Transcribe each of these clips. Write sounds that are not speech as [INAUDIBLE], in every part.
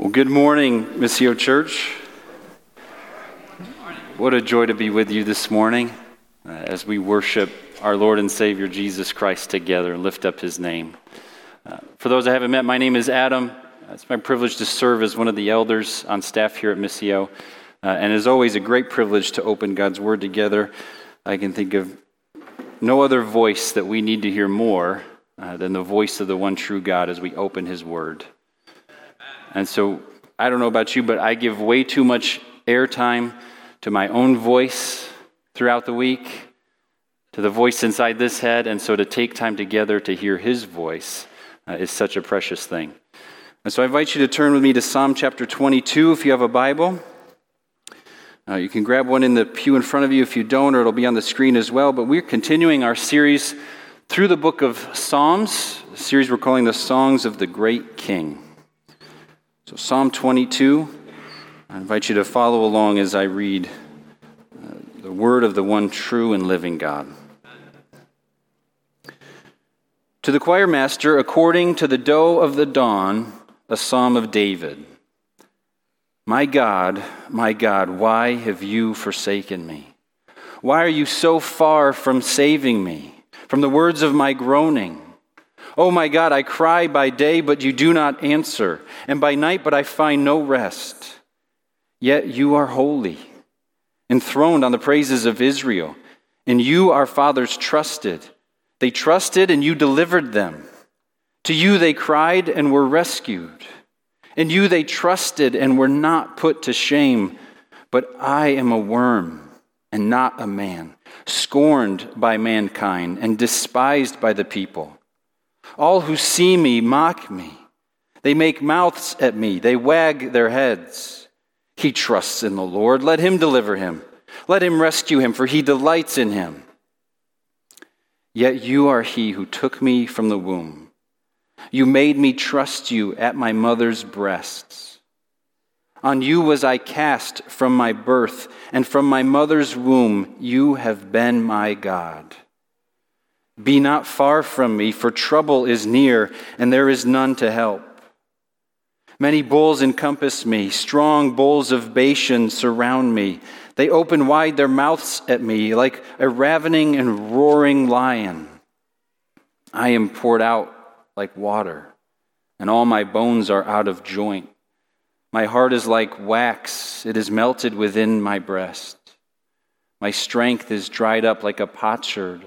Well, good morning, Missio Church. What a joy to be with you this morning uh, as we worship our Lord and Savior Jesus Christ together and lift up his name. Uh, for those I haven't met, my name is Adam. It's my privilege to serve as one of the elders on staff here at Missio. Uh, and as always, a great privilege to open God's Word together. I can think of no other voice that we need to hear more uh, than the voice of the one true God as we open His Word. And so I don't know about you, but I give way too much airtime to my own voice throughout the week, to the voice inside this head. And so to take time together to hear his voice uh, is such a precious thing. And so I invite you to turn with me to Psalm chapter 22 if you have a Bible. Uh, you can grab one in the pew in front of you if you don't, or it'll be on the screen as well. But we're continuing our series through the book of Psalms, a series we're calling the Songs of the Great King. So, Psalm 22, I invite you to follow along as I read uh, the word of the one true and living God. To the choir master, according to the doe of the dawn, a psalm of David. My God, my God, why have you forsaken me? Why are you so far from saving me, from the words of my groaning? Oh my God, I cry by day, but you do not answer, and by night, but I find no rest. Yet you are holy, enthroned on the praises of Israel. and you our fathers trusted. They trusted, and you delivered them. To you they cried and were rescued. In you they trusted and were not put to shame. But I am a worm and not a man, scorned by mankind and despised by the people. All who see me mock me. They make mouths at me. They wag their heads. He trusts in the Lord. Let him deliver him. Let him rescue him, for he delights in him. Yet you are he who took me from the womb. You made me trust you at my mother's breasts. On you was I cast from my birth, and from my mother's womb you have been my God. Be not far from me, for trouble is near, and there is none to help. Many bulls encompass me, strong bulls of Bashan surround me. They open wide their mouths at me like a ravening and roaring lion. I am poured out like water, and all my bones are out of joint. My heart is like wax, it is melted within my breast. My strength is dried up like a potsherd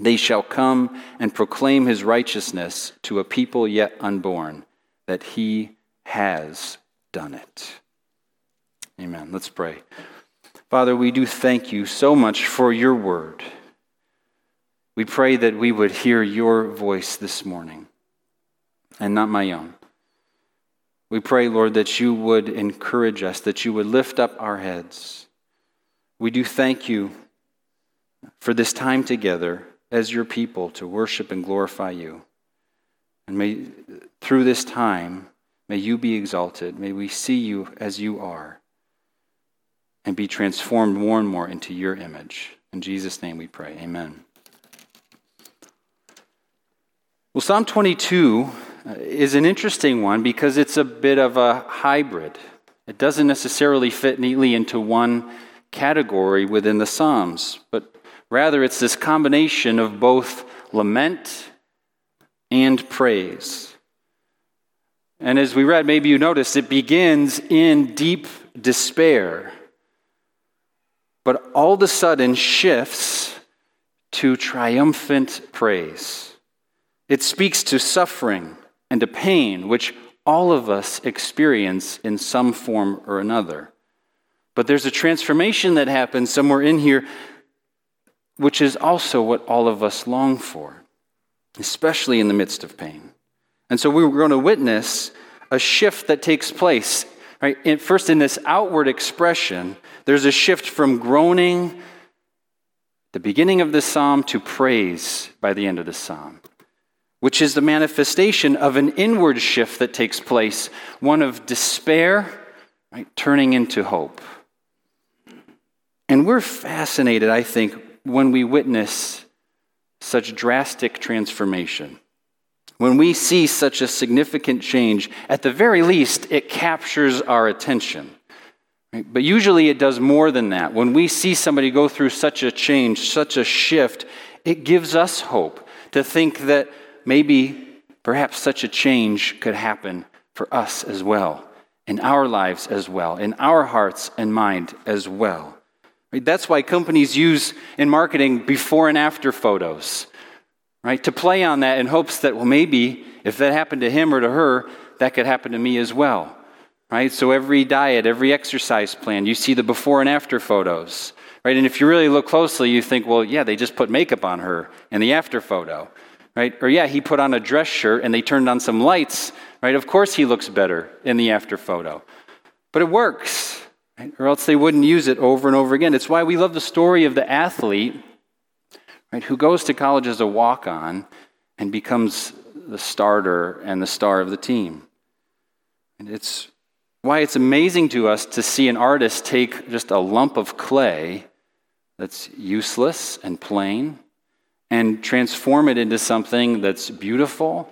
They shall come and proclaim his righteousness to a people yet unborn, that he has done it. Amen. Let's pray. Father, we do thank you so much for your word. We pray that we would hear your voice this morning and not my own. We pray, Lord, that you would encourage us, that you would lift up our heads. We do thank you for this time together as your people to worship and glorify you. And may, through this time, may you be exalted. May we see you as you are and be transformed more and more into your image. In Jesus' name we pray. Amen. Well, Psalm 22 uh, is an interesting one because it's a bit of a hybrid. It doesn't necessarily fit neatly into one category within the Psalms, but rather it's this combination of both lament and praise. And as we read, maybe you noticed, it begins in deep despair, but all of a sudden shifts to triumphant praise. It speaks to suffering and to pain, which all of us experience in some form or another. But there's a transformation that happens somewhere in here, which is also what all of us long for, especially in the midst of pain. And so we're going to witness a shift that takes place. Right? First, in this outward expression, there's a shift from groaning, the beginning of the psalm, to praise by the end of the psalm which is the manifestation of an inward shift that takes place, one of despair right, turning into hope. And we're fascinated, I think, when we witness such drastic transformation. When we see such a significant change, at the very least, it captures our attention. Right? But usually it does more than that. When we see somebody go through such a change, such a shift, it gives us hope to think that maybe perhaps such a change could happen for us as well, in our lives as well, in our hearts and mind as well. Right? That's why companies use in marketing before and after photos, right? To play on that in hopes that, well, maybe if that happened to him or to her, that could happen to me as well, right? So every diet, every exercise plan, you see the before and after photos, right? And if you really look closely, you think, well, yeah, they just put makeup on her in the after photo right? Or yeah, he put on a dress shirt and they turned on some lights, right? Of course he looks better in the after photo. But it works, right? or else they wouldn't use it over and over again. It's why we love the story of the athlete, right, who goes to college as a walk-on and becomes the starter and the star of the team. And it's why it's amazing to us to see an artist take just a lump of clay that's useless and plain and transform it into something that's beautiful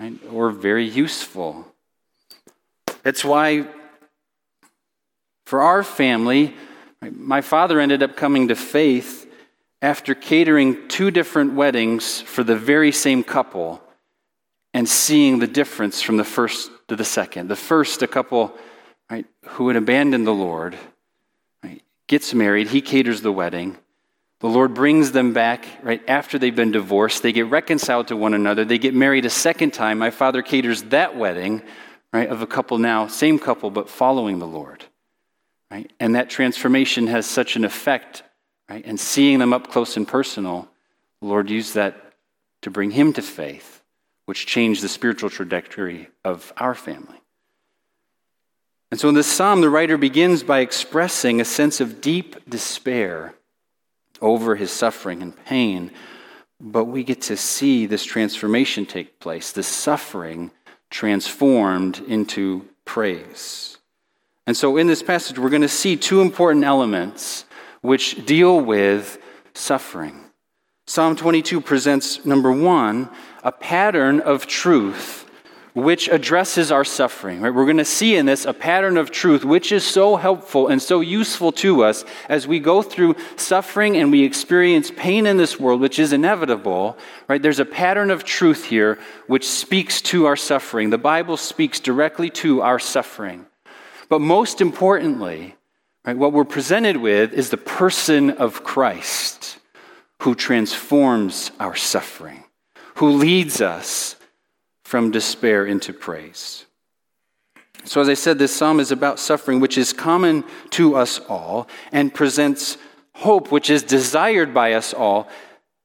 right, or very useful. It's why, for our family, my father ended up coming to faith after catering two different weddings for the very same couple and seeing the difference from the first to the second. The first, a couple right, who had abandoned the Lord, right, gets married, he caters the wedding. The Lord brings them back right after they've been divorced. They get reconciled to one another. They get married a second time. My father caters that wedding, right, of a couple now, same couple, but following the Lord. Right? And that transformation has such an effect, right? And seeing them up close and personal, Lord used that to bring him to faith, which changed the spiritual trajectory of our family. And so in this psalm, the writer begins by expressing a sense of deep despair over his suffering and pain, but we get to see this transformation take place, this suffering transformed into praise. And so in this passage, we're going to see two important elements which deal with suffering. Psalm 22 presents, number one, a pattern of truth which addresses our suffering. Right? We're going to see in this a pattern of truth which is so helpful and so useful to us as we go through suffering and we experience pain in this world, which is inevitable. Right? There's a pattern of truth here which speaks to our suffering. The Bible speaks directly to our suffering. But most importantly, right, what we're presented with is the person of Christ who transforms our suffering, who leads us from despair into praise. So, as I said, this psalm is about suffering, which is common to us all, and presents hope, which is desired by us all,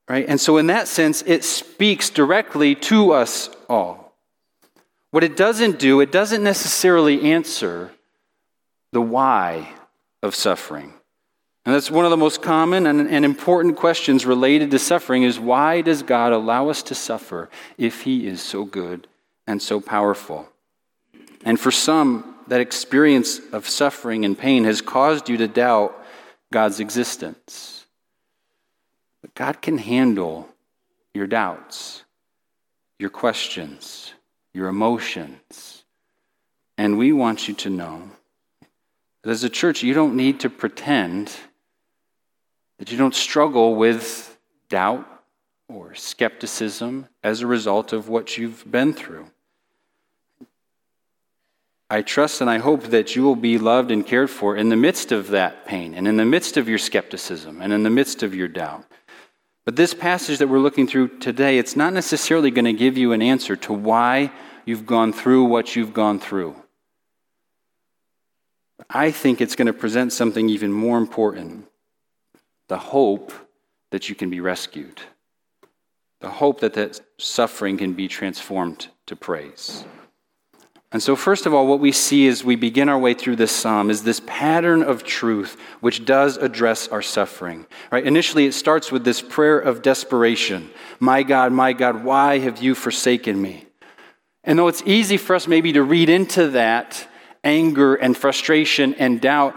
Right? And so, in that sense, it speaks directly to us all. What it doesn't do, it doesn't necessarily answer the why of suffering. And that's one of the most common and, and, important questions related to suffering is why does God allow us to suffer if he is so good and so powerful? And for some, that experience of suffering and pain has caused you to doubt God's existence. But God can handle your doubts, your questions, your emotions. And we want you to know that as a church, you don't need to pretend that you don't struggle with doubt or skepticism as a result of what you've been through. I trust and I hope that you will be loved and cared for in the midst of that pain and in the midst of your skepticism and in the midst of your doubt. But this passage that we're looking through today, it's not necessarily going to give you an answer to why you've gone through what you've gone through. I think it's going to present something even more important the hope that you can be rescued, the hope that that suffering can be transformed to praise. And so, first of all, what we see as we begin our way through this psalm is this pattern of truth which does address our suffering. Right? Initially, it starts with this prayer of desperation My God, my God, why have you forsaken me? And though it's easy for us maybe to read into that anger and frustration and doubt,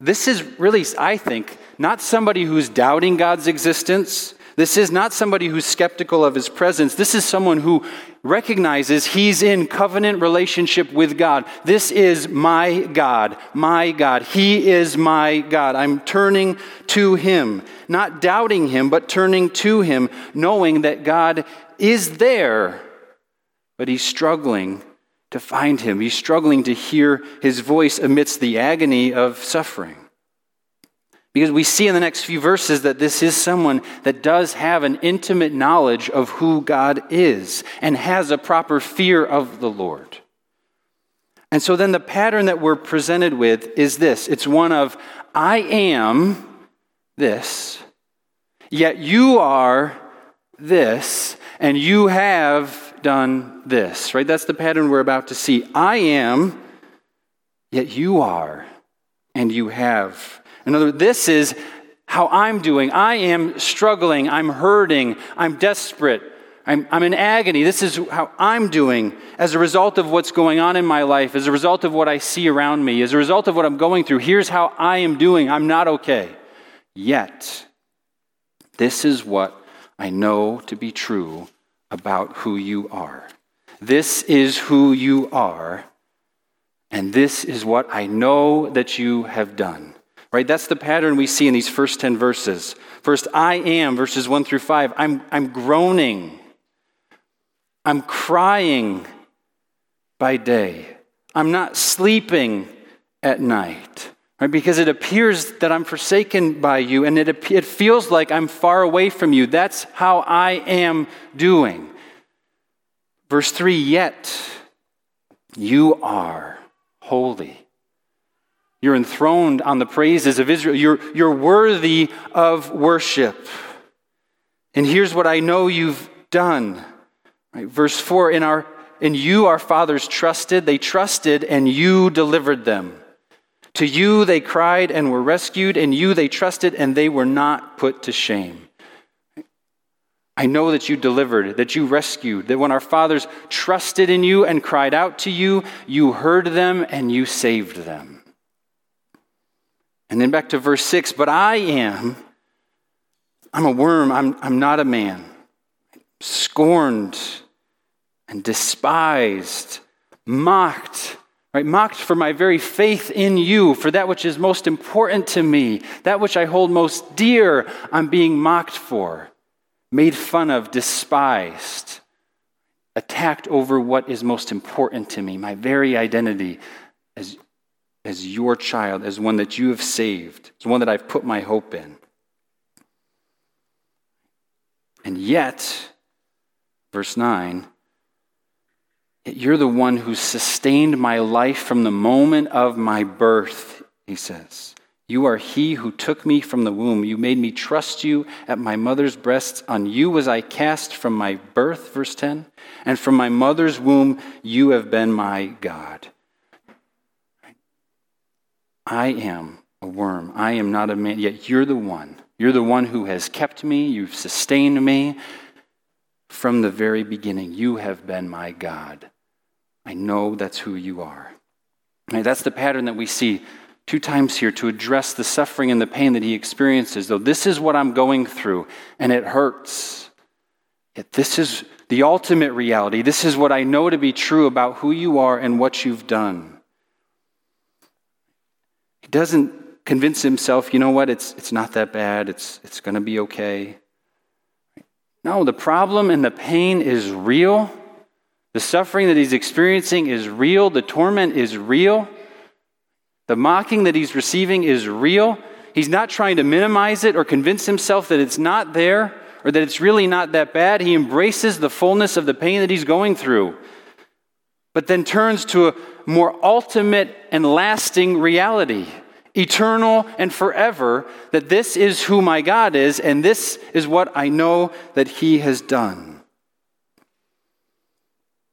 this is really, I think, not somebody who's doubting God's existence. This is not somebody who's skeptical of his presence. This is someone who recognizes he's in covenant relationship with God. This is my God, my God. He is my God. I'm turning to him, not doubting him, but turning to him, knowing that God is there, but he's struggling to find him. He's struggling to hear his voice amidst the agony of suffering. Because we see in the next few verses that this is someone that does have an intimate knowledge of who God is and has a proper fear of the Lord. And so then the pattern that we're presented with is this it's one of, I am this, yet you are this, and you have done this, right? That's the pattern we're about to see. I am, yet you are, and you have in other words, this is how I'm doing. I am struggling. I'm hurting. I'm desperate. I'm, I'm in agony. This is how I'm doing as a result of what's going on in my life, as a result of what I see around me, as a result of what I'm going through. Here's how I am doing. I'm not okay. Yet, this is what I know to be true about who you are. This is who you are, and this is what I know that you have done. Right? That's the pattern we see in these first 10 verses. First, I am, verses 1 through 5. I'm, I'm groaning. I'm crying by day. I'm not sleeping at night. Right? Because it appears that I'm forsaken by you and it, it feels like I'm far away from you. That's how I am doing. Verse 3 Yet you are holy. You're enthroned on the praises of Israel. You're, you're worthy of worship. And here's what I know you've done. Right, verse 4 in, our, in you our fathers trusted, they trusted, and you delivered them. To you they cried and were rescued, and you they trusted, and they were not put to shame. I know that you delivered, that you rescued, that when our fathers trusted in you and cried out to you, you heard them and you saved them. And then back to verse 6 But I am, I'm a worm, I'm, I'm not a man, scorned and despised, mocked. Right, mocked for my very faith in you, for that which is most important to me, that which I hold most dear, I'm being mocked for, made fun of, despised, attacked over what is most important to me, my very identity as as your child, as one that you have saved, as one that I've put my hope in. And yet, verse 9, you're the one who sustained my life from the moment of my birth, he says. You are he who took me from the womb. You made me trust you at my mother's breasts. On you was I cast from my birth, verse 10. And from my mother's womb, you have been my God. I am a worm. I am not a man, yet you're the one. You're the one who has kept me. You've sustained me from the very beginning. You have been my God. I know that's who you are. Right, that's the pattern that we see two times here to address the suffering and the pain that he experiences. Though this is what I'm going through, and it hurts. Yet this is the ultimate reality. This is what I know to be true about who you are and what you've done. He doesn't convince himself, you know what, it's, it's not that bad, it's, it's going to be okay. No, the problem and the pain is real. The suffering that he's experiencing is real. The torment is real. The mocking that he's receiving is real. He's not trying to minimize it or convince himself that it's not there or that it's really not that bad. He embraces the fullness of the pain that he's going through, but then turns to a more ultimate and lasting reality, eternal and forever, that this is who my God is, and this is what I know that he has done.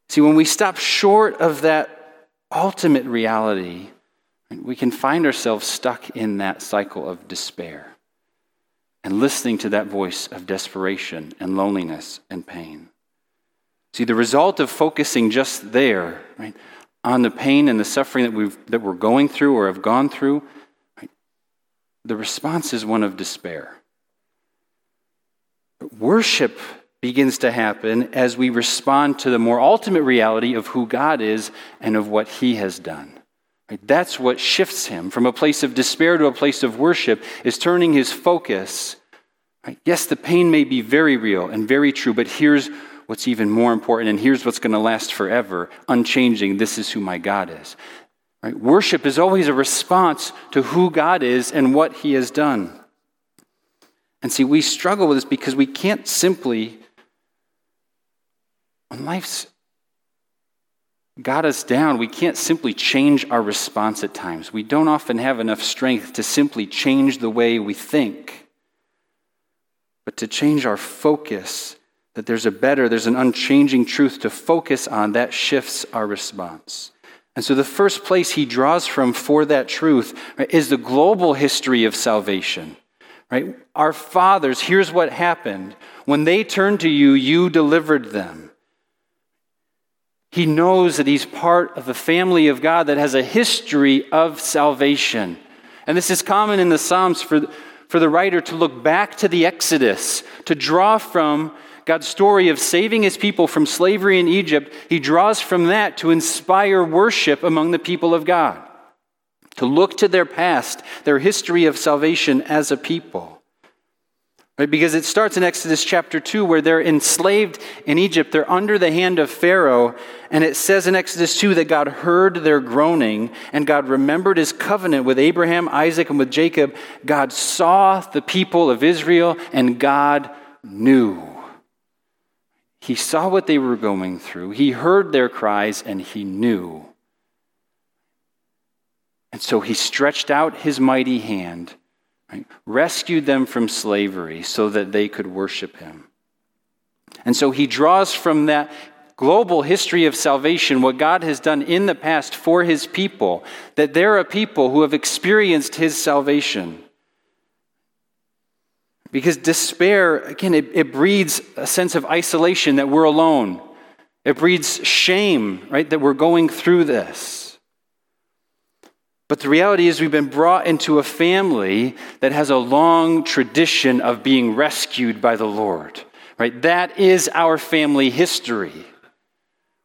See, when we stop short of that ultimate reality, we can find ourselves stuck in that cycle of despair and listening to that voice of desperation and loneliness and pain. See, the result of focusing just there, right, on the pain and the suffering that, we've, that we're going through or have gone through, right, the response is one of despair. Worship begins to happen as we respond to the more ultimate reality of who God is and of what He has done. Right? That's what shifts him from a place of despair to a place of worship, is turning his focus. Right? Yes, the pain may be very real and very true, but here's what's even more important, and here's what's going to last forever, unchanging. This is who my God is. Right? Worship is always a response to who God is and what he has done. And see, we struggle with this because we can't simply, when life's got us down, we can't simply change our response at times. We don't often have enough strength to simply change the way we think, but to change our focus, that there's a better, there's an unchanging truth to focus on that shifts our response. And so, the first place he draws from for that truth right, is the global history of salvation. Right? Our fathers, here's what happened. When they turned to you, you delivered them. He knows that he's part of the family of God that has a history of salvation. And this is common in the Psalms for, for the writer to look back to the Exodus, to draw from God's story of saving his people from slavery in Egypt. He draws from that to inspire worship among the people of God, to look to their past, their history of salvation as a people. Right? Because it starts in Exodus chapter 2 where they're enslaved in Egypt. They're under the hand of Pharaoh. And it says in Exodus 2 that God heard their groaning and God remembered his covenant with Abraham, Isaac, and with Jacob. God saw the people of Israel and God knew. He saw what they were going through. He heard their cries and he knew. And so he stretched out his mighty hand right? rescued them from slavery so that they could worship him. And so he draws from that global history of salvation what God has done in the past for his people, that there are people who have experienced his salvation. Because despair, again, it, it breeds a sense of isolation that we're alone. It breeds shame, right, that we're going through this. But the reality is, we've been brought into a family that has a long tradition of being rescued by the Lord. Right? That is our family history.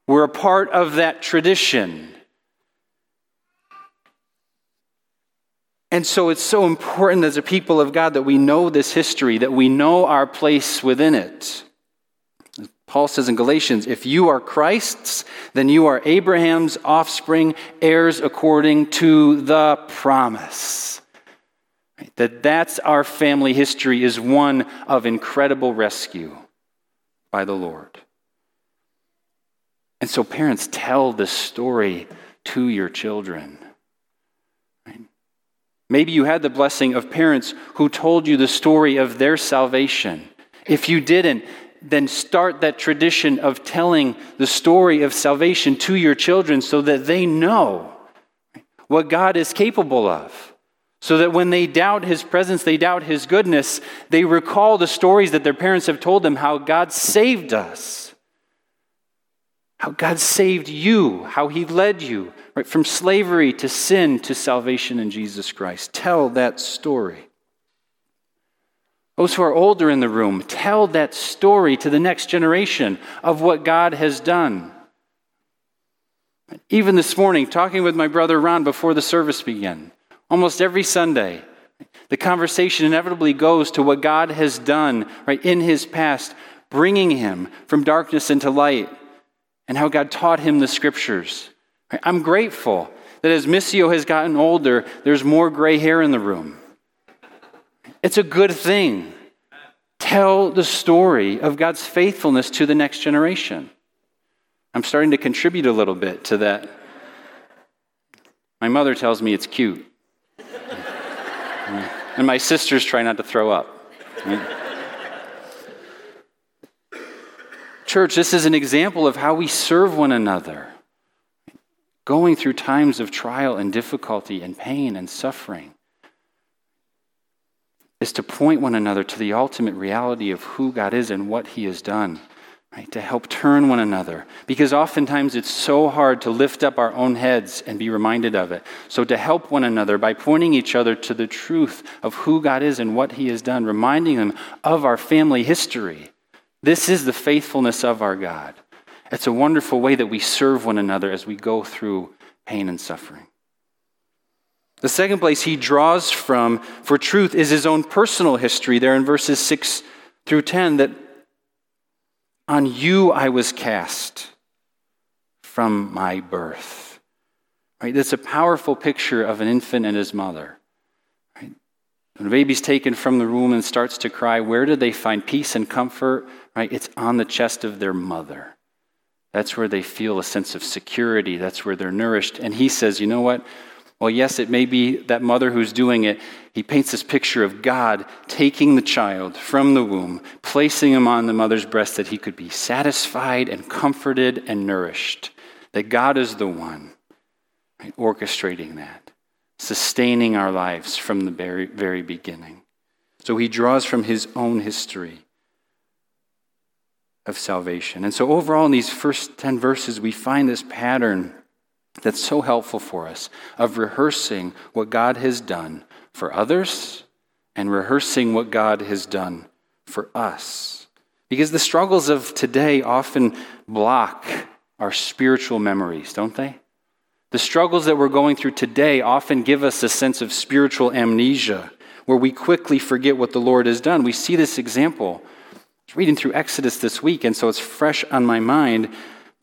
We're a part of that tradition. And so it's so important as a people of God that we know this history, that we know our place within it. Paul says in Galatians, if you are Christ's, then you are Abraham's offspring, heirs according to the promise. That that's our family history is one of incredible rescue by the Lord. And so parents tell this story to your children. Right? Maybe you had the blessing of parents who told you the story of their salvation. If you didn't, then start that tradition of telling the story of salvation to your children so that they know what God is capable of. So that when they doubt his presence, they doubt his goodness, they recall the stories that their parents have told them how God saved us, how God saved you, how he led you right, from slavery to sin to salvation in Jesus Christ. Tell that story. Those who are older in the room, tell that story to the next generation of what God has done. Even this morning, talking with my brother Ron before the service began, Almost every Sunday, the conversation inevitably goes to what God has done right in his past, bringing him from darkness into light, and how God taught him the scriptures. I'm grateful that as Missio has gotten older, there's more gray hair in the room. It's a good thing. Tell the story of God's faithfulness to the next generation. I'm starting to contribute a little bit to that. My mother tells me it's cute. [LAUGHS] And my sisters try not to throw up. Church, this is an example of how we serve one another. Going through times of trial and difficulty and pain and suffering is to point one another to the ultimate reality of who God is and what He has done right? To help turn one another. Because oftentimes it's so hard to lift up our own heads and be reminded of it. So to help one another by pointing each other to the truth of who God is and what He has done, reminding them of our family history. This is the faithfulness of our God. It's a wonderful way that we serve one another as we go through pain and suffering. The second place he draws from for truth is his own personal history, there in verses 6 through 10, that on you I was cast from my birth. Right? That's a powerful picture of an infant and his mother. Right? When a baby's taken from the womb and starts to cry, where do they find peace and comfort? Right? It's on the chest of their mother. That's where they feel a sense of security. That's where they're nourished. And he says, you know what? Well, yes, it may be that mother who's doing it. He paints this picture of God taking the child from the womb, placing him on the mother's breast that he could be satisfied and comforted and nourished. That God is the one right, orchestrating that, sustaining our lives from the very, very beginning. So he draws from his own history of salvation. And so, overall, in these first 10 verses, we find this pattern that's so helpful for us of rehearsing what God has done for others and rehearsing what God has done for us. Because the struggles of today often block our spiritual memories, don't they? The struggles that we're going through today often give us a sense of spiritual amnesia where we quickly forget what the Lord has done. We see this example. I was reading through Exodus this week, and so it's fresh on my mind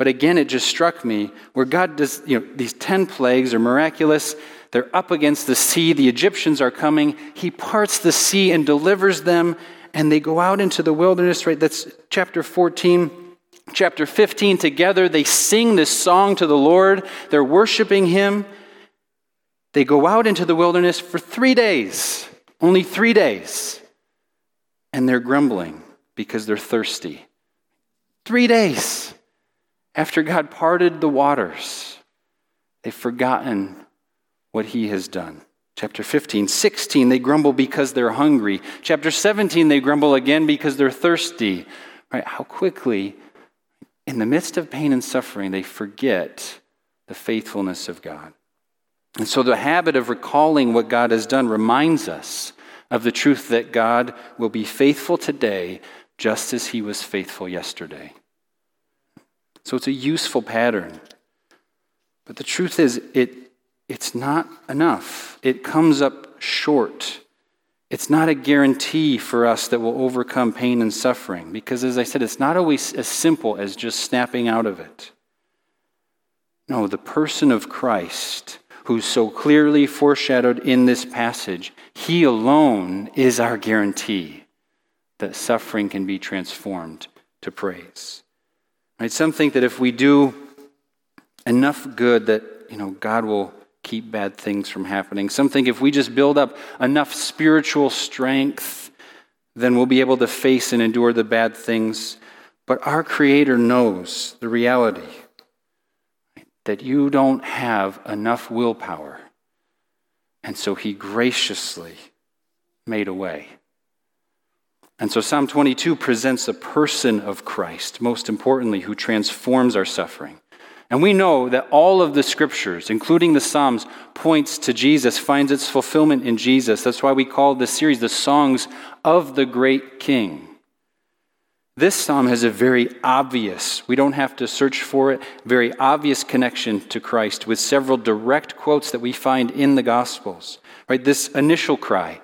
but again, it just struck me where God does, you know, these 10 plagues are miraculous. They're up against the sea. The Egyptians are coming. He parts the sea and delivers them, and they go out into the wilderness, right? That's chapter 14. Chapter 15, together they sing this song to the Lord. They're worshiping Him. They go out into the wilderness for three days, only three days, and they're grumbling because they're thirsty. Three days. After God parted the waters, they've forgotten what he has done. Chapter 15, 16, they grumble because they're hungry. Chapter 17, they grumble again because they're thirsty. Right? How quickly, in the midst of pain and suffering, they forget the faithfulness of God. And so the habit of recalling what God has done reminds us of the truth that God will be faithful today just as he was faithful yesterday. So it's a useful pattern. But the truth is, it, it's not enough. It comes up short. It's not a guarantee for us that we'll overcome pain and suffering, because as I said, it's not always as simple as just snapping out of it. No, the person of Christ, who's so clearly foreshadowed in this passage, he alone is our guarantee that suffering can be transformed to praise. Right? Some think that if we do enough good that you know God will keep bad things from happening. Some think if we just build up enough spiritual strength, then we'll be able to face and endure the bad things. But our Creator knows the reality that you don't have enough willpower. And so He graciously made a way. And so Psalm 22 presents a person of Christ, most importantly, who transforms our suffering. And we know that all of the scriptures, including the Psalms, points to Jesus, finds its fulfillment in Jesus. That's why we call this series the Songs of the Great King. This psalm has a very obvious, we don't have to search for it, very obvious connection to Christ with several direct quotes that we find in the Gospels. Right? This initial cry,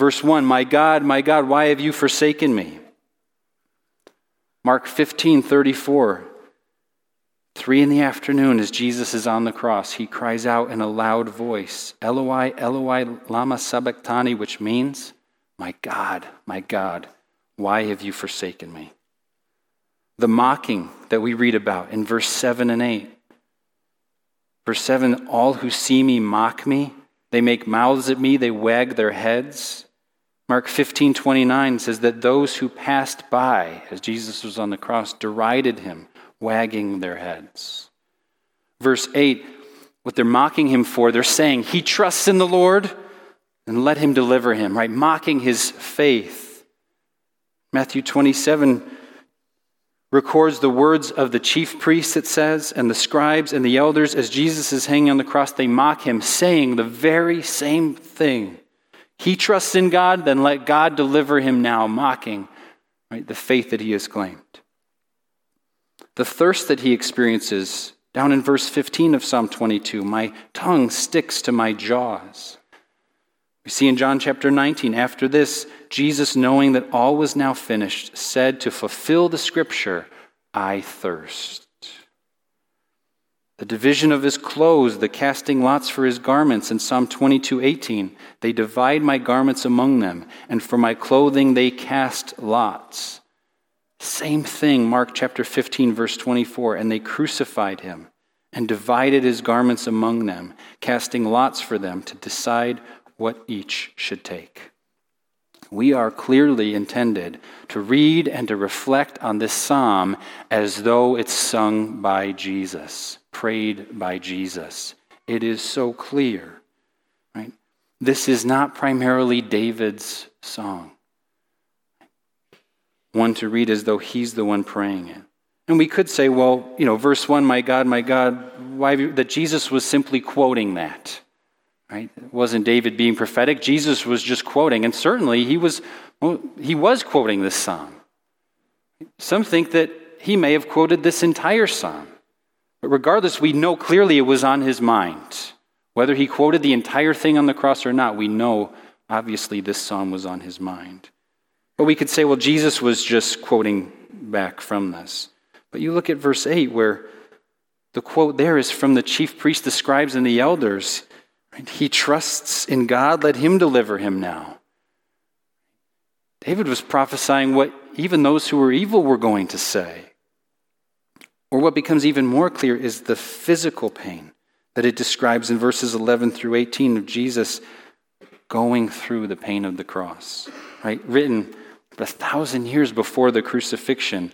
verse 1, My God, my God, why have you forsaken me? Mark 15, 34, Three in the afternoon, as Jesus is on the cross, he cries out in a loud voice, Eloi, Eloi, lama sabachthani, which means, My God, my God, why have you forsaken me? The mocking that we read about in verse 7 and 8. Verse 7 All who see me mock me, they make mouths at me, they wag their heads. Mark 15, 29 says that those who passed by as Jesus was on the cross derided him wagging their heads. Verse 8, what they're mocking him for, they're saying, He trusts in the Lord and let him deliver him, right? Mocking his faith. Matthew 27 records the words of the chief priests, it says, and the scribes and the elders as Jesus is hanging on the cross. They mock him, saying the very same thing. He trusts in God, then let God deliver him now, mocking right, the faith that he has claimed the thirst that he experiences down in verse 15 of Psalm 22 my tongue sticks to my jaws. We see in John chapter 19, after this, Jesus, knowing that all was now finished, said to fulfill the scripture, I thirst. The division of his clothes, the casting lots for his garments in Psalm 22:18. They divide my garments among them, and for my clothing they cast lots. Same thing, Mark chapter 15, verse 24. And they crucified him and divided his garments among them, casting lots for them to decide what each should take. We are clearly intended to read and to reflect on this psalm as though it's sung by Jesus, prayed by Jesus. It is so clear, right? This is not primarily David's song one to read as though he's the one praying it. And we could say, well, you know, verse 1, my God, my God, why that Jesus was simply quoting that. Right? It wasn't David being prophetic. Jesus was just quoting. And certainly he was well, he was quoting this psalm. Some think that he may have quoted this entire psalm. But regardless, we know clearly it was on his mind. Whether he quoted the entire thing on the cross or not, we know obviously this psalm was on his mind. But we could say, well, Jesus was just quoting back from this. But you look at verse 8, where the quote there is from the chief priests, the scribes, and the elders. He trusts in God, let him deliver him now. David was prophesying what even those who were evil were going to say. Or what becomes even more clear is the physical pain that it describes in verses 11 through 18 of Jesus going through the pain of the cross. Right? Written a thousand years before the crucifixion,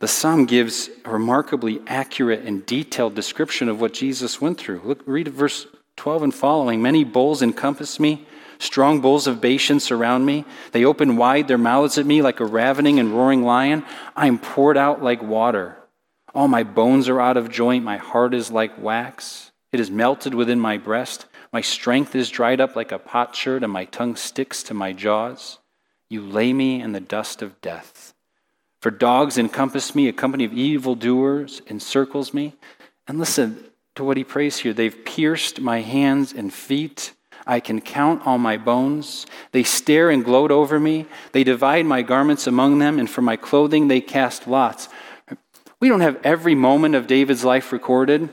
the psalm gives a remarkably accurate and detailed description of what Jesus went through. Look, read verse 12 and following. Many bulls encompass me, strong bulls of Bashan surround me. They open wide their mouths at me like a ravening and roaring lion. I am poured out like water. All my bones are out of joint. My heart is like wax. It is melted within my breast. My strength is dried up like a potsherd, and my tongue sticks to my jaws. You lay me in the dust of death. For dogs encompass me, a company of evildoers encircles me. And listen to what he prays here. They've pierced my hands and feet. I can count all my bones. They stare and gloat over me. They divide my garments among them, and for my clothing they cast lots. We don't have every moment of David's life recorded,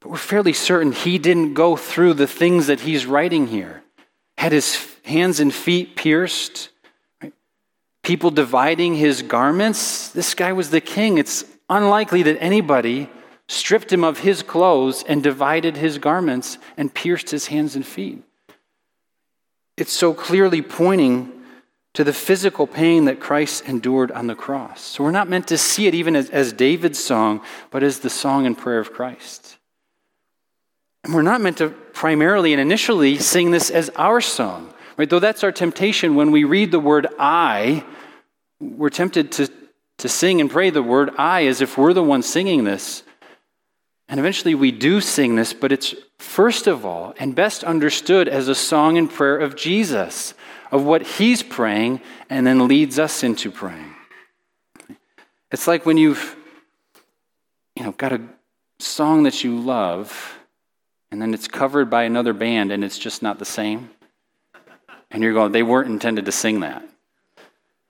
but we're fairly certain he didn't go through the things that he's writing here. Had his hands and feet pierced, right? people dividing his garments. This guy was the king. It's unlikely that anybody stripped him of his clothes, and divided his garments, and pierced his hands and feet. It's so clearly pointing to the physical pain that Christ endured on the cross. So we're not meant to see it even as, as David's song, but as the song and prayer of Christ. And we're not meant to primarily and initially sing this as our song, right? Though that's our temptation when we read the word I, we're tempted to, to sing and pray the word I as if we're the ones singing this. And eventually we do sing this, but it's first of all and best understood as a song and prayer of Jesus, of what he's praying and then leads us into praying. It's like when you've you know got a song that you love and then it's covered by another band and it's just not the same. And you're going, they weren't intended to sing that.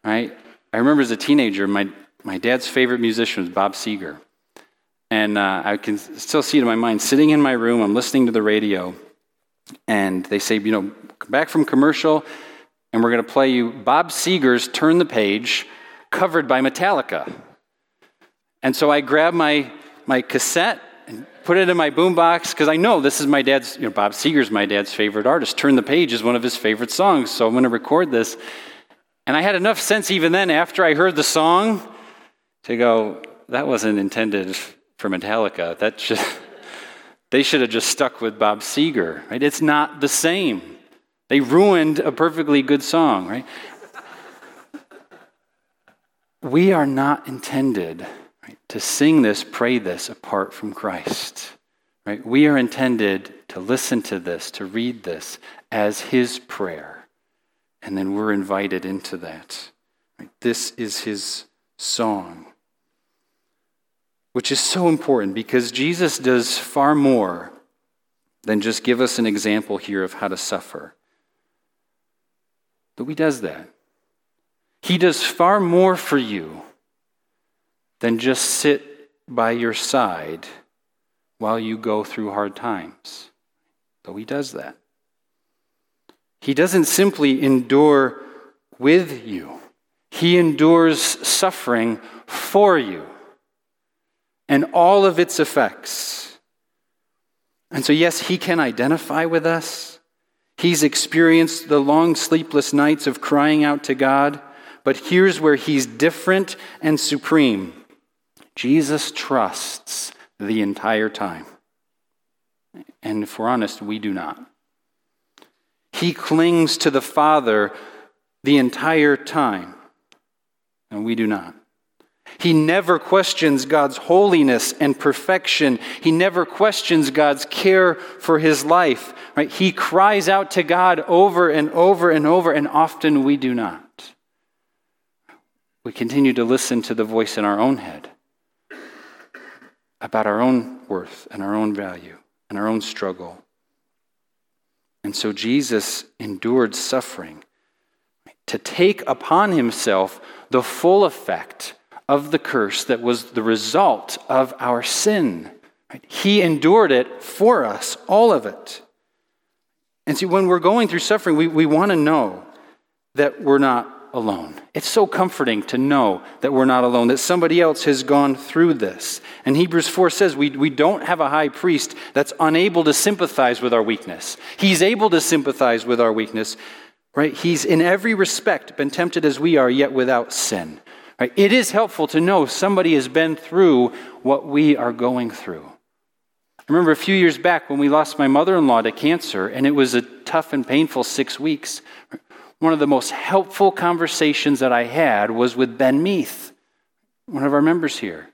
Right? I remember as a teenager, my, my dad's favorite musician was Bob Seger. And uh, I can still see it in my mind. Sitting in my room, I'm listening to the radio, and they say, you know, come back from commercial, and we're going to play you Bob Seger's Turn the Page, covered by Metallica. And so I grab my, my cassette and put it in my boombox because I know this is my dad's, you know, Bob Seger's my dad's favorite artist. Turn the Page is one of his favorite songs, so I'm going to record this. And I had enough sense even then, after I heard the song, to go, that wasn't intended for Metallica. That just, [LAUGHS] they should have just stuck with Bob Seger, right? It's not the same. They ruined a perfectly good song, right? we are not intended right, to sing this, pray this apart from Christ. Right? We are intended to listen to this, to read this as his prayer. And then we're invited into that. Right? This is his song which is so important because Jesus does far more than just give us an example here of how to suffer. But he does that. He does far more for you than just sit by your side while you go through hard times. Though he does that. He doesn't simply endure with you, he endures suffering for you and all of its effects. And so, yes, he can identify with us. He's experienced the long sleepless nights of crying out to God, but here's where he's different and supreme. Jesus trusts the entire time. And if we're honest, we do not. He clings to the Father the entire time, and we do not. He never questions God's holiness and perfection. He never questions God's care for his life. Right? He cries out to God over and over and over, and often we do not. We continue to listen to the voice in our own head about our own worth and our own value and our own struggle. And so Jesus endured suffering to take upon himself the full effect of the curse that was the result of our sin. He endured it for us, all of it. And see, when we're going through suffering, we, we want to know that we're not alone. It's so comforting to know that we're not alone, that somebody else has gone through this. And Hebrews 4 says we, we don't have a high priest that's unable to sympathize with our weakness. He's able to sympathize with our weakness, right? He's in every respect been tempted as we are, yet without sin. It is helpful to know somebody has been through what we are going through. I remember a few years back when we lost my mother in law to cancer, and it was a tough and painful six weeks. One of the most helpful conversations that I had was with Ben Meath, one of our members here.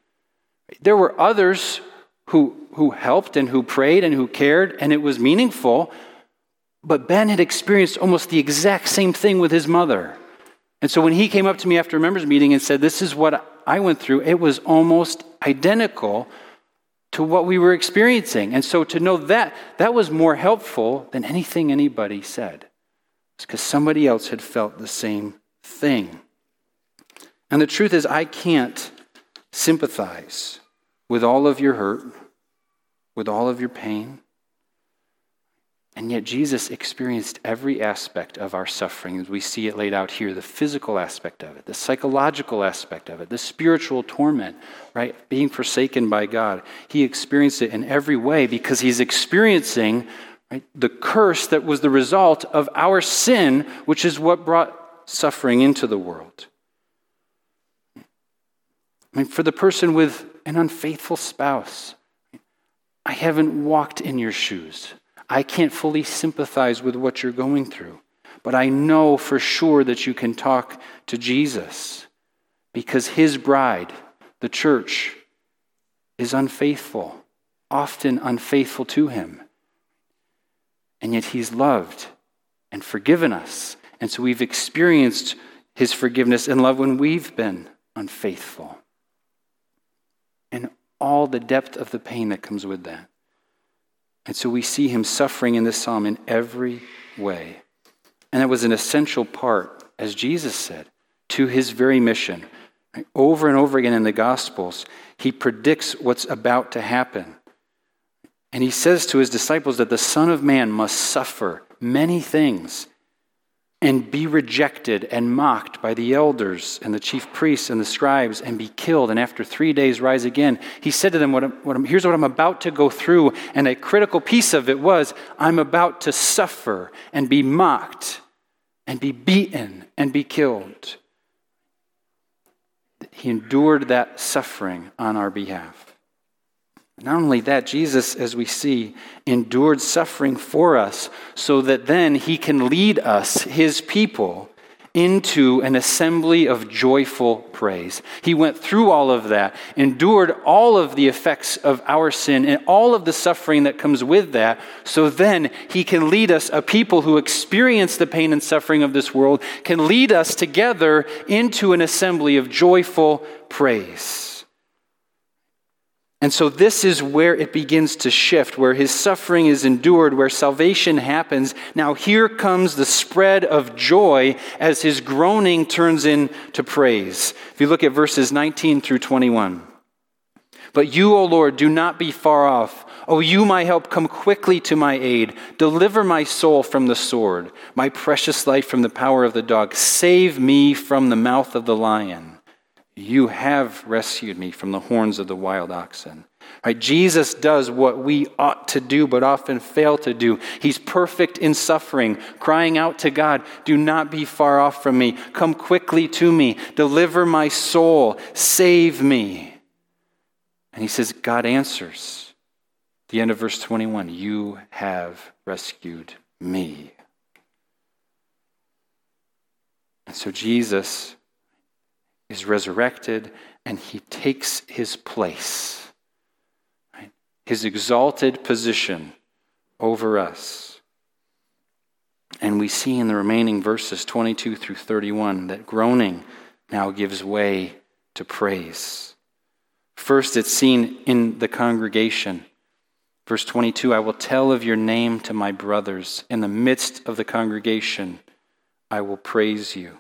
There were others who, who helped and who prayed and who cared, and it was meaningful, but Ben had experienced almost the exact same thing with his mother. And so when he came up to me after a members meeting and said, This is what I went through, it was almost identical to what we were experiencing. And so to know that, that was more helpful than anything anybody said. It's because somebody else had felt the same thing. And the truth is, I can't sympathize with all of your hurt, with all of your pain. And yet, Jesus experienced every aspect of our suffering as we see it laid out here the physical aspect of it, the psychological aspect of it, the spiritual torment, right? Being forsaken by God. He experienced it in every way because he's experiencing right, the curse that was the result of our sin, which is what brought suffering into the world. I mean, for the person with an unfaithful spouse, I haven't walked in your shoes. I can't fully sympathize with what you're going through, but I know for sure that you can talk to Jesus because his bride, the church, is unfaithful, often unfaithful to him. And yet he's loved and forgiven us. And so we've experienced his forgiveness and love when we've been unfaithful. And all the depth of the pain that comes with that. And so we see him suffering in this psalm in every way. And that was an essential part, as Jesus said, to his very mission. Over and over again in the Gospels, he predicts what's about to happen. And he says to his disciples that the Son of Man must suffer many things and be rejected and mocked by the elders and the chief priests and the scribes and be killed and after three days rise again. He said to them what, what here's what i'm about to go through. And a critical piece of it was i'm about to suffer and be mocked and be beaten and be killed. He endured that suffering on our behalf not only that, Jesus, as we see, endured suffering for us so that then he can lead us, his people, into an assembly of joyful praise. He went through all of that, endured all of the effects of our sin and all of the suffering that comes with that, so then he can lead us, a people who experience the pain and suffering of this world, can lead us together into an assembly of joyful praise. And so, this is where it begins to shift, where his suffering is endured, where salvation happens. Now, here comes the spread of joy as his groaning turns into praise. If you look at verses 19 through 21. But you, O Lord, do not be far off. O you, my help, come quickly to my aid. Deliver my soul from the sword, my precious life from the power of the dog. Save me from the mouth of the lion. You have rescued me from the horns of the wild oxen. Right? Jesus does what we ought to do, but often fail to do. He's perfect in suffering, crying out to God, Do not be far off from me. Come quickly to me. Deliver my soul. Save me. And he says, God answers. The end of verse 21 You have rescued me. And so Jesus is resurrected and he takes his place, right? his exalted position over us. And we see in the remaining verses 22 through 31 that groaning now gives way to praise. First, it's seen in the congregation. Verse 22 I will tell of your name to my brothers. In the midst of the congregation, I will praise you.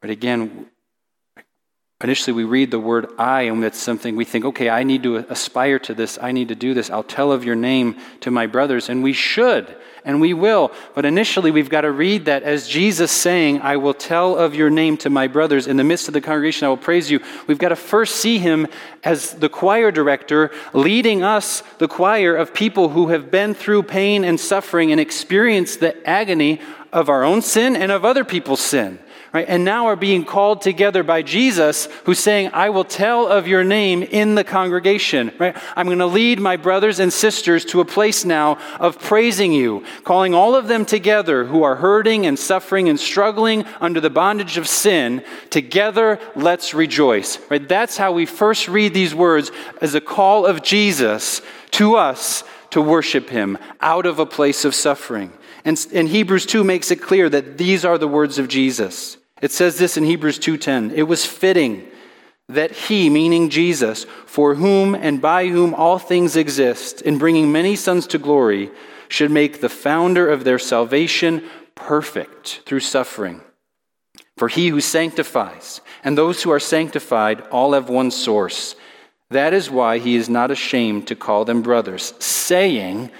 But again, Initially, we read the word I, and that's something we think, okay, I need to aspire to this. I need to do this. I'll tell of your name to my brothers. And we should, and we will. But initially, we've got to read that as Jesus saying, I will tell of your name to my brothers. In the midst of the congregation, I will praise you. We've got to first see him as the choir director, leading us, the choir of people who have been through pain and suffering and experienced the agony of our own sin and of other people's sin right? And now are being called together by Jesus, who's saying, I will tell of your name in the congregation, right? I'm going to lead my brothers and sisters to a place now of praising you, calling all of them together who are hurting and suffering and struggling under the bondage of sin. Together, let's rejoice, right? That's how we first read these words as a call of Jesus to us to worship him out of a place of suffering. And, and Hebrews 2 makes it clear that these are the words of Jesus. It says this in Hebrews 2:10. It was fitting that he, meaning Jesus, for whom and by whom all things exist, in bringing many sons to glory, should make the founder of their salvation perfect through suffering. For he who sanctifies and those who are sanctified all have one source. That is why he is not ashamed to call them brothers, saying,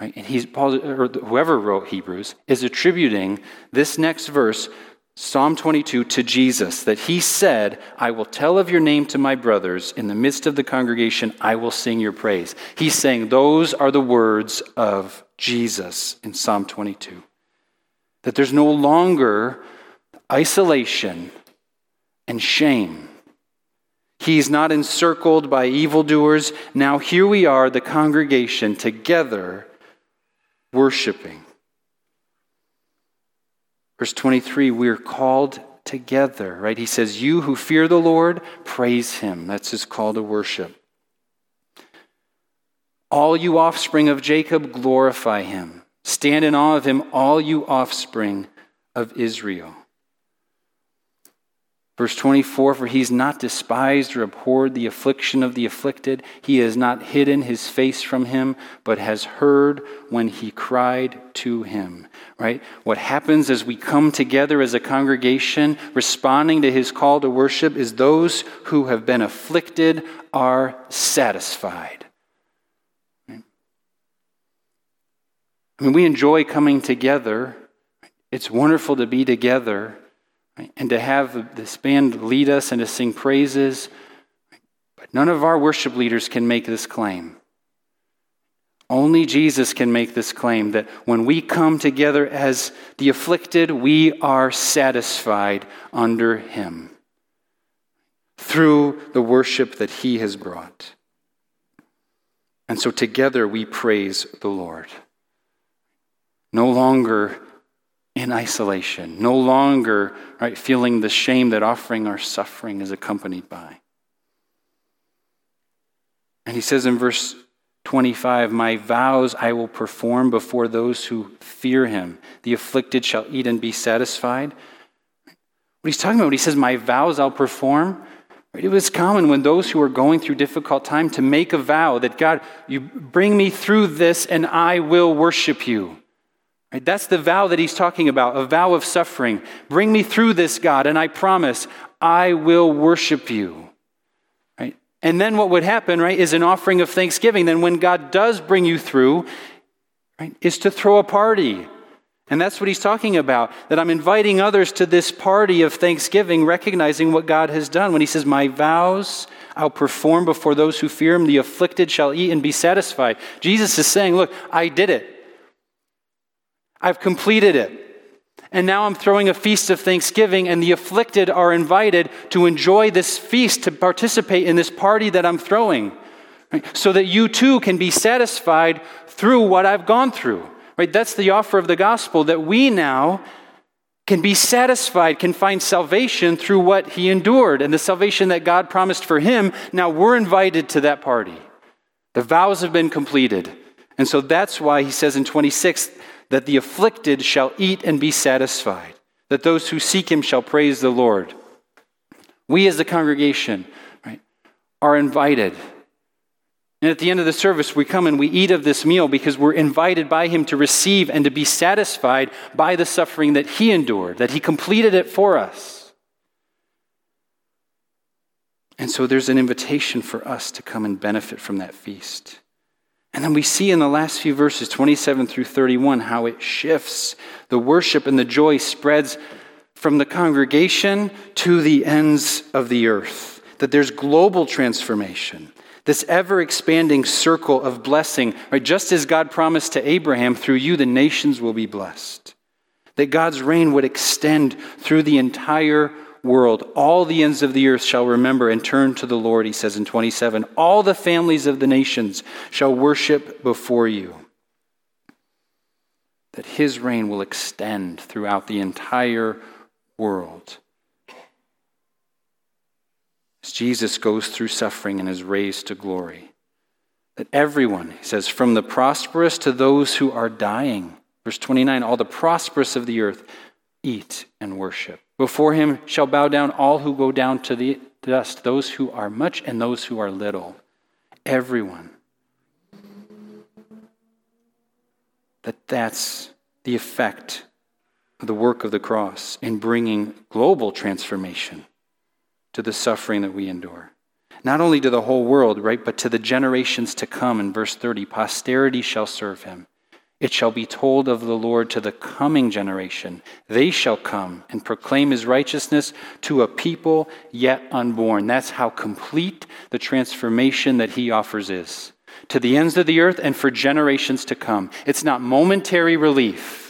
Right? And he's Paul, or whoever wrote Hebrews is attributing this next verse, Psalm 22, to Jesus, that he said, I will tell of your name to my brothers. In the midst of the congregation, I will sing your praise. He's saying those are the words of Jesus in Psalm 22. That there's no longer isolation and shame. He's not encircled by evildoers. Now, here we are, the congregation, together worshiping. Verse 23, we're called together, right? He says, You who fear the Lord, praise him. That's his call to worship. All you offspring of Jacob, glorify him. Stand in awe of him, all you offspring of Israel. Verse 24 For he's not despised or abhorred the affliction of the afflicted. He has not hidden his face from him, but has heard when he cried to him. Right? What happens as we come together as a congregation, responding to his call to worship, is those who have been afflicted are satisfied. I mean, we enjoy coming together. It's wonderful to be together. Right? And to have this band lead us and to sing praises. But none of our worship leaders can make this claim. Only Jesus can make this claim that when we come together as the afflicted, we are satisfied under Him through the worship that He has brought. And so together we praise the Lord. No longer in isolation, no longer right, feeling the shame that offering our suffering is accompanied by. And he says in verse 25, My vows I will perform before those who fear him. The afflicted shall eat and be satisfied. What he's talking about, when he says, My vows I'll perform. It was common when those who were going through difficult time to make a vow that God, you bring me through this and I will worship you. Right? That's the vow that he's talking about, a vow of suffering. Bring me through this, God, and I promise I will worship you. Right? And then what would happen, right, is an offering of thanksgiving. Then when God does bring you through, right, is to throw a party. And that's what he's talking about, that I'm inviting others to this party of thanksgiving, recognizing what God has done. When he says, My vows I'll perform before those who fear him, the afflicted shall eat and be satisfied. Jesus is saying, Look, I did it. I've completed it. And now I'm throwing a feast of thanksgiving, and the afflicted are invited to enjoy this feast, to participate in this party that I'm throwing, right? so that you too can be satisfied through what I've gone through. Right? That's the offer of the gospel that we now can be satisfied, can find salvation through what he endured and the salvation that God promised for him. Now we're invited to that party. The vows have been completed. And so that's why he says in 26 that the afflicted shall eat and be satisfied, that those who seek him shall praise the Lord. We as the congregation right, are invited. And at the end of the service, we come and we eat of this meal because we're invited by him to receive and to be satisfied by the suffering that he endured, that he completed it for us. And so there's an invitation for us to come and benefit from that feast. And then we see in the last few verses, 27 through 31, how it shifts. The worship and the joy spreads from the congregation to the ends of the earth. That there's global transformation, this ever expanding circle of blessing, right? Just as God promised to Abraham, through you the nations will be blessed. That God's reign would extend through the entire world. All the ends of the earth shall remember and turn to the Lord, he says in 27. All the families of the nations shall worship before you. That his reign will extend throughout the entire world. As Jesus goes through suffering and is raised to glory. That everyone, he says, from the prosperous to those who are dying. Verse 29 all the prosperous of the earth eat and worship. Before him shall bow down all who go down to the dust, those who are much and those who are little. Everyone. That that's the effect of the work of the cross in bringing global transformation to the suffering that we endure. Not only to the whole world, right, but to the generations to come in verse 30 posterity shall serve him. It shall be told of the Lord to the coming generation. They shall come and proclaim his righteousness to a people yet unborn. That's how complete the transformation that he offers is to the ends of the earth and for generations to come. It's not momentary relief.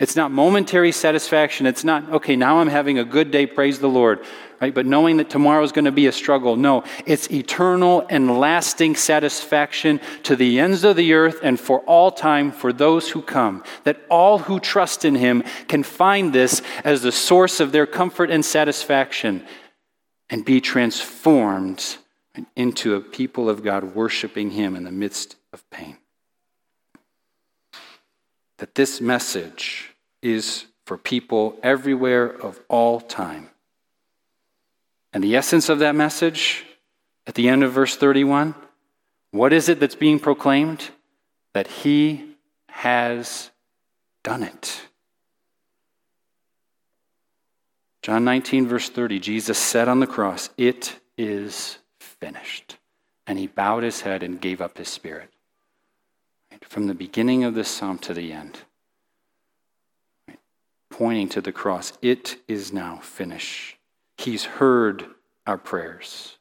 It's not momentary satisfaction. It's not, okay, now I'm having a good day, praise the Lord, right? But knowing that tomorrow is going to be a struggle. No, it's eternal and lasting satisfaction to the ends of the earth and for all time for those who come. That all who trust in Him can find this as the source of their comfort and satisfaction and be transformed into a people of God worshiping Him in the midst of pain. That this message is for people everywhere of all time. And the essence of that message at the end of verse 31 what is it that's being proclaimed? That he has done it. John 19, verse 30, Jesus said on the cross, It is finished. And he bowed his head and gave up his spirit. From the beginning of this psalm to the end pointing to the cross. It is now finished. He's heard our prayers,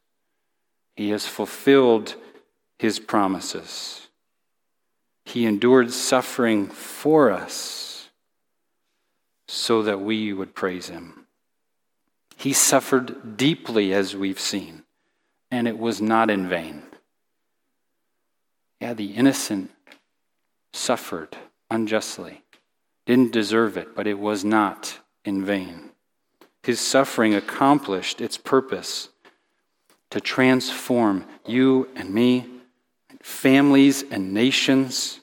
He has fulfilled His promises. He endured suffering for us so that we would praise Him. He suffered deeply, as we've seen, and it was not in vain. Yeah, the innocent suffered unjustly didn't deserve it, but it was not in vain. His suffering accomplished its purpose to transform you and me, families and nations,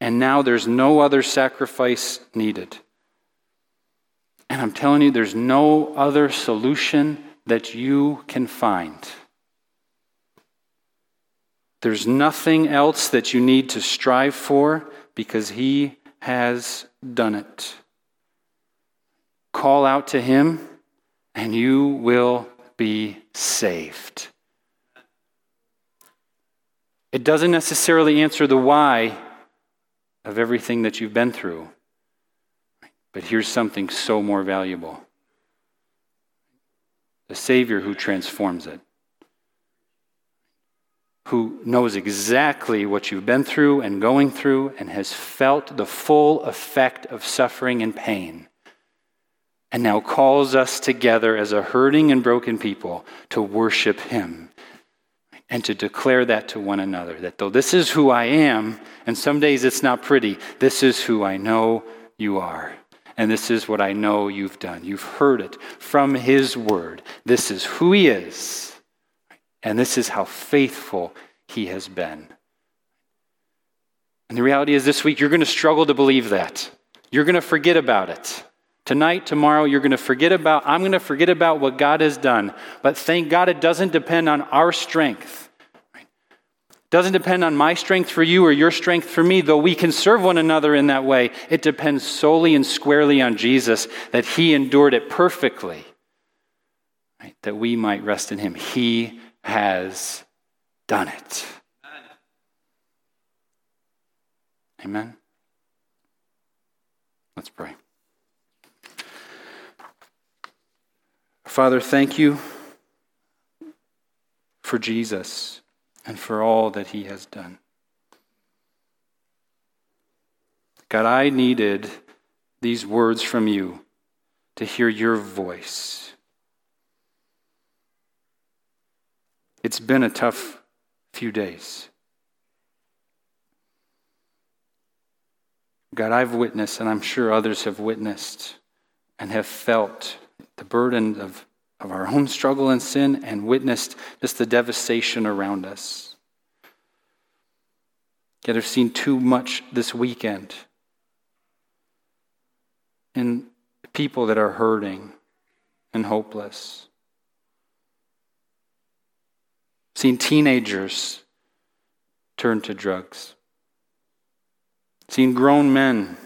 and now there's no other sacrifice needed. And I'm telling you, there's no other solution that you can find. There's nothing else that you need to strive for because He has done it. Call out to him, and you will be saved. It doesn't necessarily answer the why of everything that you've been through, but here's something so more valuable the Savior who transforms it who knows exactly what you've been through and going through and has felt the full effect of suffering and pain, and now calls us together as a hurting and broken people to worship Him and to declare that to one another that though this is who I am, and some days it's not pretty, this is who I know you are. And this is what I know you've done. You've heard it from His Word. This is who He is. And this is how faithful he has been. And the reality is, this week, you're going to struggle to believe that. You're going to forget about it. Tonight, tomorrow, you're going to forget about, I'm going to forget about what God has done. But thank God it doesn't depend on our strength. It doesn't depend on my strength for you or your strength for me, though we can serve one another in that way. It depends solely and squarely on Jesus that he endured it perfectly, right? that we might rest in him. He has done it. Amen. Let's pray. Father, thank you for Jesus and for all that he has done. God, I needed these words from you to hear your voice. It's been a tough few days. God, I've witnessed, and I'm sure others have witnessed and have felt the burden of, of our own struggle and sin and witnessed just the devastation around us. Yet I've seen too much this weekend in people that are hurting and hopeless. Seen teenagers turn to drugs, seen grown men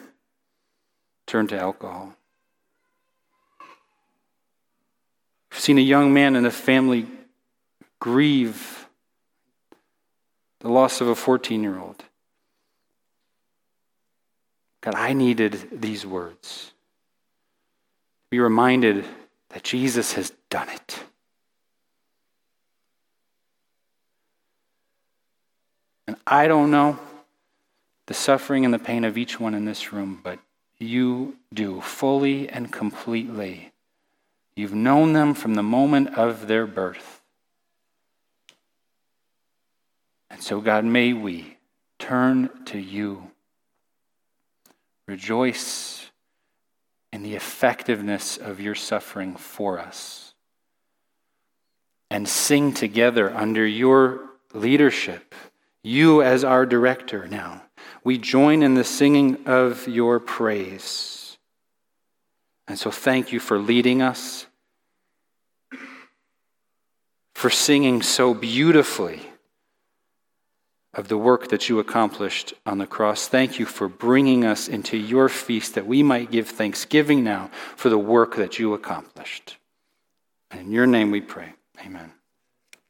turn to alcohol. Seen a young man and a family grieve the loss of a 14 year old. God, I needed these words. Be reminded that Jesus has done it. And I don't know the suffering and the pain of each one in this room, but you do fully and completely. You've known them from the moment of their birth. And so, God, may we turn to you, rejoice in the effectiveness of your suffering for us, and sing together under your leadership, you as our director now. We join in the singing of your praise. And so, thank you for leading us, for singing so beautifully of the work that you accomplished on the cross. Thank you for bringing us into your feast that we might give thanksgiving now for the work that you accomplished. In your name we pray. Amen.